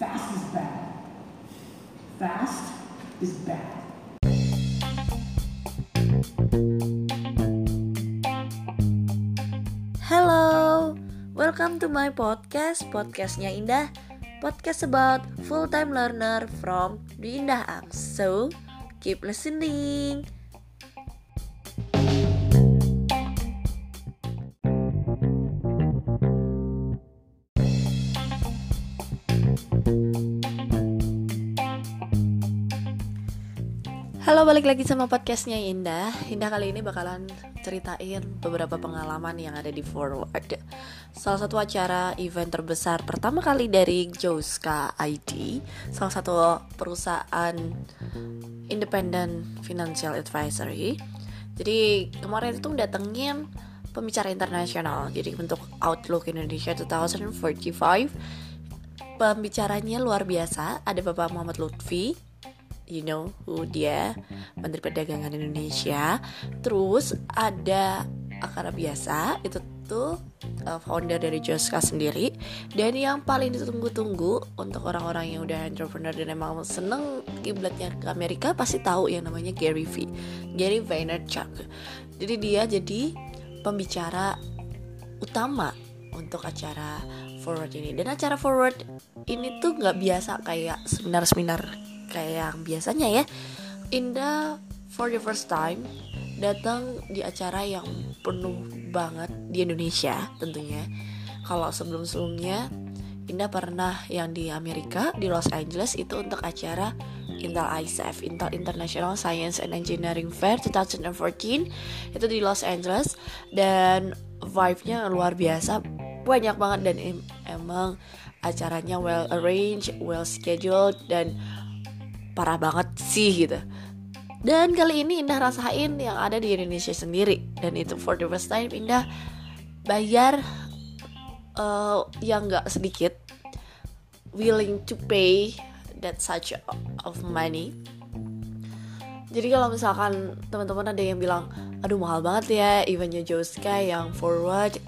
Fast is bad. Fast is bad. Hello, welcome to my podcast, podcastnya Indah, podcast about full-time learner from the Indah Ang. So, keep listening. Halo, balik lagi sama podcastnya Indah. Indah kali ini bakalan ceritain beberapa pengalaman yang ada di Forward. Salah satu acara event terbesar pertama kali dari Joska ID, salah satu perusahaan independent financial advisory. Jadi kemarin itu datengin pembicara internasional. Jadi untuk Outlook Indonesia 2045 pembicaranya luar biasa. Ada Bapak Muhammad Lutfi, you know who dia Menteri Perdagangan Indonesia. Terus ada akara biasa itu tuh uh, founder dari Joska sendiri. Dan yang paling ditunggu-tunggu untuk orang-orang yang udah entrepreneur dan emang seneng kiblatnya ke Amerika pasti tahu yang namanya Gary V Gary Vaynerchuk. Jadi dia jadi pembicara utama untuk acara forward ini. Dan acara forward ini tuh nggak biasa kayak seminar-seminar kayak yang biasanya ya. Indah for the first time datang di acara yang penuh banget di Indonesia tentunya. Kalau sebelum-sebelumnya Indah pernah yang di Amerika di Los Angeles itu untuk acara Intel ISEF Intel International Science and Engineering Fair 2014 itu di Los Angeles dan vibe-nya luar biasa banyak banget dan em emang acaranya well arranged, well scheduled dan parah banget sih gitu. Dan kali ini Indah rasain yang ada di Indonesia sendiri. Dan itu for the first time Indah bayar uh, yang gak sedikit willing to pay that such of money. Jadi kalau misalkan teman-teman ada yang bilang aduh mahal banget ya eventnya Joska yang forward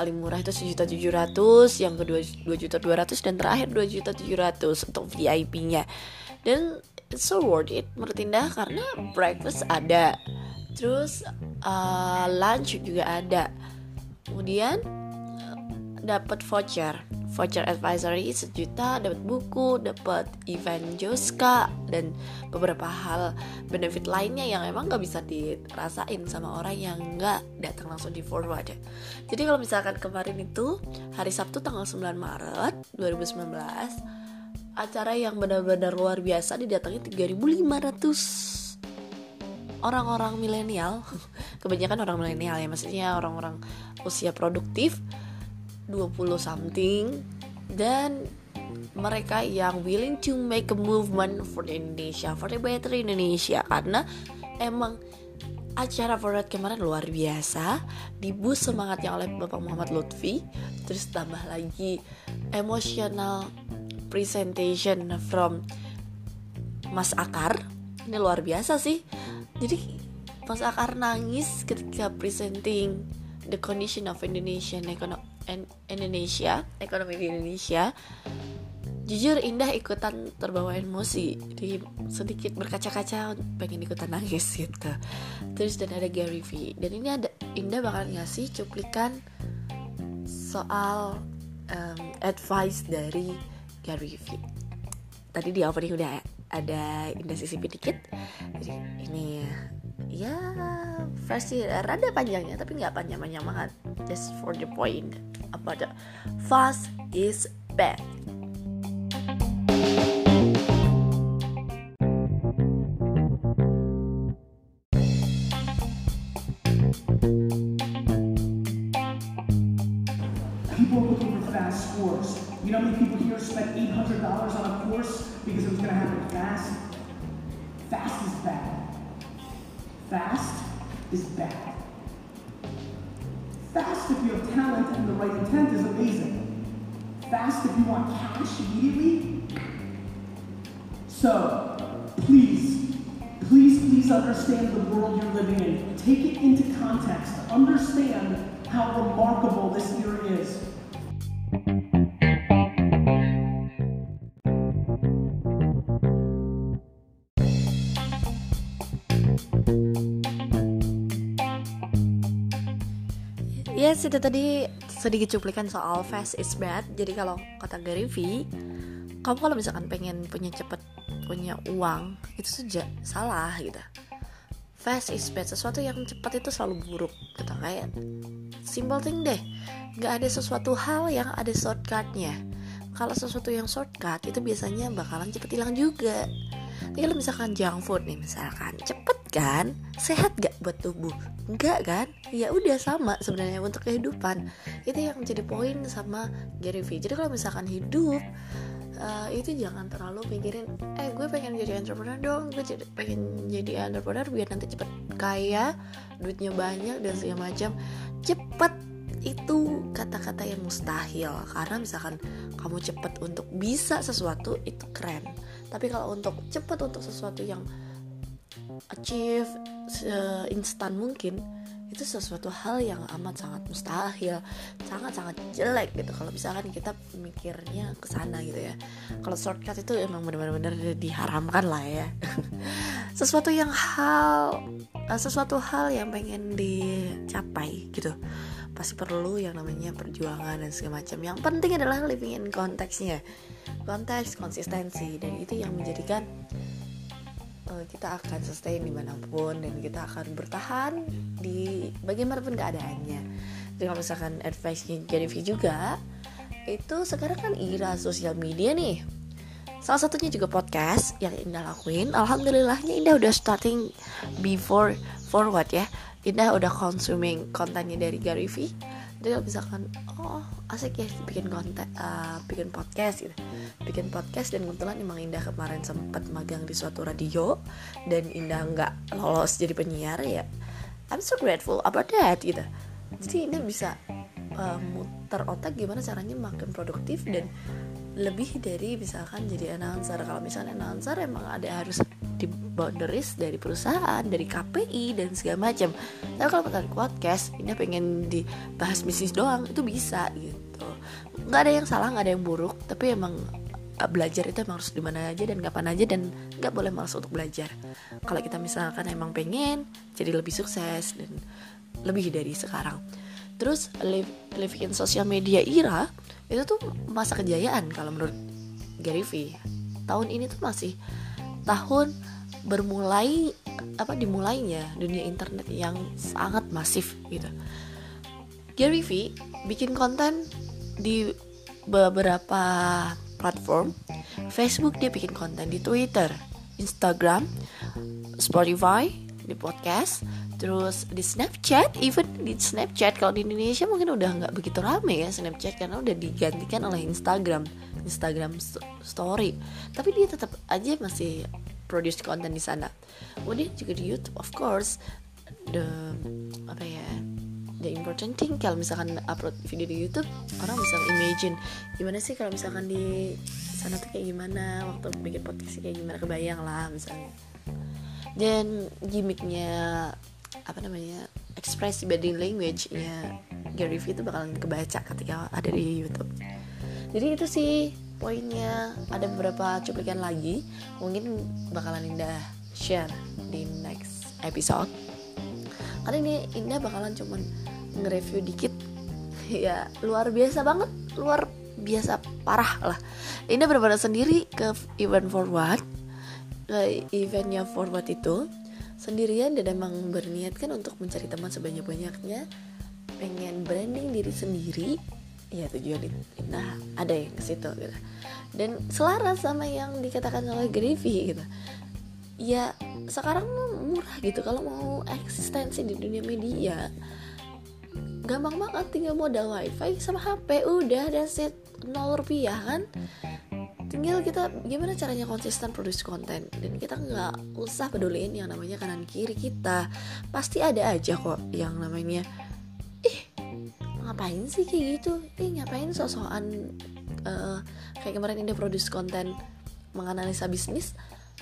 paling murah itu sejuta tujuh ratus yang kedua dua juta dua ratus dan terakhir dua juta tujuh ratus untuk VIP-nya dan it's so worth it menurut Indah karena breakfast ada. Terus uh, lunch juga ada. Kemudian dapat voucher. Voucher advisory sejuta dapat buku dapat event Joska dan beberapa hal benefit lainnya yang emang nggak bisa dirasain sama orang yang nggak datang langsung di forward jadi kalau misalkan kemarin itu hari Sabtu tanggal 9 Maret 2019 acara yang benar-benar luar biasa didatangi 3500 orang-orang milenial. Kebanyakan orang milenial ya maksudnya orang-orang usia produktif 20 something dan mereka yang willing to make a movement for the Indonesia for the better Indonesia karena emang acara forward kemarin luar biasa dibus semangatnya oleh Bapak Muhammad Lutfi terus tambah lagi emosional presentation from Mas Akar. Ini luar biasa sih. Jadi Mas Akar nangis ketika presenting the condition of Indonesian economy Indonesia ekonomi di Indonesia jujur Indah ikutan terbawa emosi jadi sedikit berkaca-kaca pengen ikutan nangis gitu. Terus dan ada Gary V. Dan ini ada Indah bakal ngasih cuplikan soal um, advice dari Gary V? Tadi di opening udah ada Indah sisipi dikit. Jadi ini ya versi rada panjangnya tapi nggak panjang-panjang banget just for the point about the fast is bad People are looking for fast scores. You know how many people here spent $800 on a course because it was going to happen fast? Fast is bad. Fast is bad. Fast if you have talent and the right intent is amazing. Fast if you want cash immediately. So, please, please, please understand the world you're living in. Take it into context. Understand how remarkable this year is. Yes itu tadi sedikit cuplikan soal fast is bad. Jadi kalau kata Gary V kamu kalau misalkan pengen punya cepet punya uang itu saja salah gitu. Fast is bad sesuatu yang cepat itu selalu buruk gitu. Kayak simple thing deh. Nggak ada sesuatu hal yang ada shortcutnya. Kalau sesuatu yang shortcut itu biasanya bakalan cepet hilang juga. Tapi kalau misalkan junk food nih misalkan cepet kan? Sehat gak buat tubuh? Enggak kan? Ya udah sama sebenarnya untuk kehidupan. Itu yang jadi poin sama Gary Vee. Jadi kalau misalkan hidup uh, itu jangan terlalu pikirin eh gue pengen jadi entrepreneur dong. Gue jadi, pengen jadi entrepreneur biar nanti cepet kaya duitnya banyak dan segala macam. Cepet itu kata-kata yang mustahil. Karena misalkan kamu cepet untuk bisa sesuatu itu keren. Tapi kalau untuk cepet untuk sesuatu yang achieve instan mungkin itu sesuatu hal yang amat sangat mustahil sangat sangat jelek gitu. Kalau misalkan kita mikirnya ke sana gitu ya. Kalau shortcut itu emang benar-benar diharamkan lah ya. Sesuatu yang hal eh, sesuatu hal yang pengen dicapai gitu. Pasti perlu yang namanya perjuangan dan segala macam. Yang penting adalah living in konteksnya konteks konsistensi. Dan itu yang menjadikan uh, kita akan sustain di mana pun dan kita akan bertahan di bagaimanapun keadaannya. Jadi kalau misalkan advice Gary Vee juga itu sekarang kan era sosial media nih. Salah satunya juga podcast yang Indah lakuin. Alhamdulillahnya Indah udah starting before forward ya. Indah udah consuming kontennya dari Gary Vee jadi kalau misalkan oh asik ya bikin konten uh, bikin podcast gitu. Bikin podcast dan kebetulan emang Indah kemarin sempat magang di suatu radio dan Indah nggak lolos jadi penyiar ya I'm so grateful about that gitu. Jadi Indah bisa uh, muter otak gimana caranya makin produktif dan lebih dari misalkan jadi announcer. Kalau misalnya announcer emang ada harus di boundaries dari perusahaan dari KPI dan segala macam. Tapi kalau pakai podcast ini pengen dibahas bisnis doang itu bisa gitu. Nggak ada yang salah nggak ada yang buruk tapi emang eh, belajar itu emang harus di mana aja dan kapan aja dan nggak boleh malas untuk belajar. Kalau kita misalkan emang pengen jadi lebih sukses dan lebih dari sekarang. Terus live, live in social media era itu tuh masa kejayaan kalau menurut Gary Vee tahun ini tuh masih tahun bermulai apa dimulainya dunia internet yang sangat masif gitu. Gary Vee bikin konten di beberapa platform. Facebook dia bikin konten di Twitter Instagram Spotify di podcast terus di Snapchat even di Snapchat kalau di Indonesia mungkin udah nggak begitu rame ya Snapchat karena udah digantikan oleh Instagram Instagram Story. Tapi dia tetap aja masih produce konten di sana. Kemudian juga di YouTube of course the apa ya the important thing kalau misalkan upload video di YouTube orang bisa imagine gimana sih kalau misalkan di sana tuh kayak gimana waktu bikin podcast kayak gimana kebayang lah misalnya. Dan gimmicknya apa namanya ekspresi body language-nya Gary Vee itu bakalan kebaca ketika ada di YouTube. Jadi itu sih poinnya. Ada beberapa cuplikan lagi, mungkin bakalan Indah share di next episode. Karena ini Indah bakalan cuman nge-review dikit. ya luar biasa banget, luar biasa parah lah. Indah benar-benar sendiri ke event forward, ke eventnya forward itu sendirian dan emang berniat kan untuk mencari teman sebanyak-banyaknya. Pengen branding diri sendiri. Ya tujuan nah ada yang ke situ gitu. Dan selaras sama yang dikatakan oleh Griffy gitu. Ya sekarang murah gitu. Kalau mau eksistensi di dunia media gampang banget. Tinggal modal wifi sama HP udah dan set nol rupiah kan tinggal kita gimana caranya konsisten produce konten? Dan kita nggak usah peduliin yang namanya kanan kiri kita. Pasti ada aja kok yang namanya ih ngapain sih kayak gitu? Ih ngapain sosokan uh, kayak kemarin ini produce konten menganalisa bisnis?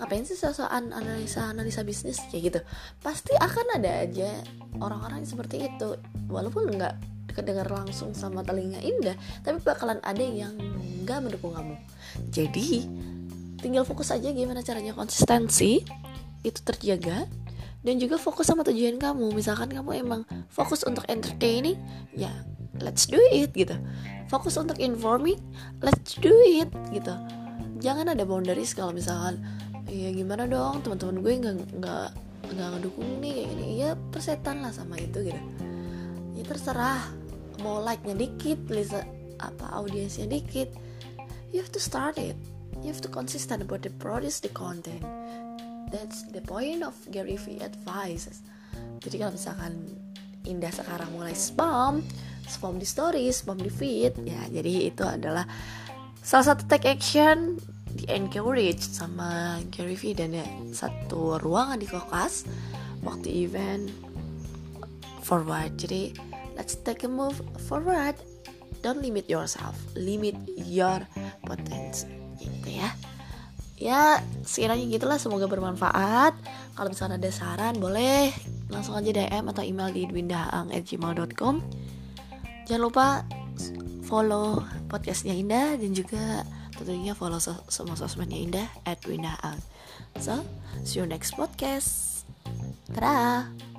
Ngapain sih sosokan analisa analisa bisnis? Kayak gitu. Pasti akan ada aja orang-orang seperti itu. Walaupun nggak kedengar langsung sama telinga indah tapi bakalan ada yang nggak mendukung kamu. Jadi tinggal fokus aja gimana caranya konsistensi itu terjaga dan juga fokus sama tujuan kamu. Misalkan kamu emang fokus untuk entertaining ya let's do it gitu. Fokus untuk informing let's do it gitu. Jangan ada boundaries kalau misalkan ya gimana dong? Teman-teman gue nggak nggak nggak ngedukung nih kayak gini. Ya persetan lah sama itu gitu. Ya terserah mau like nya dikit lisa apa audiensnya dikit. You have to start it. You have to consistent about the produce the content. That's the point of Gary Vee advice jadi kalau misalkan Indah sekarang mulai spam spam di stories spam di feed ya jadi itu adalah salah satu take action di encourage sama Gary Vee dan ya satu ruangan di kokas waktu event forward. Jadi let's take a move forward. Don't limit yourself. Limit your potential. Gitu ya. Ya sekiranya gitulah semoga bermanfaat. Kalau misalnya ada saran boleh langsung aja DM atau email di dwindaang@gmail.com jangan lupa follow podcastnya Indah dan juga tentunya follow semua sosmednya Indah at so see you next podcast. Dadah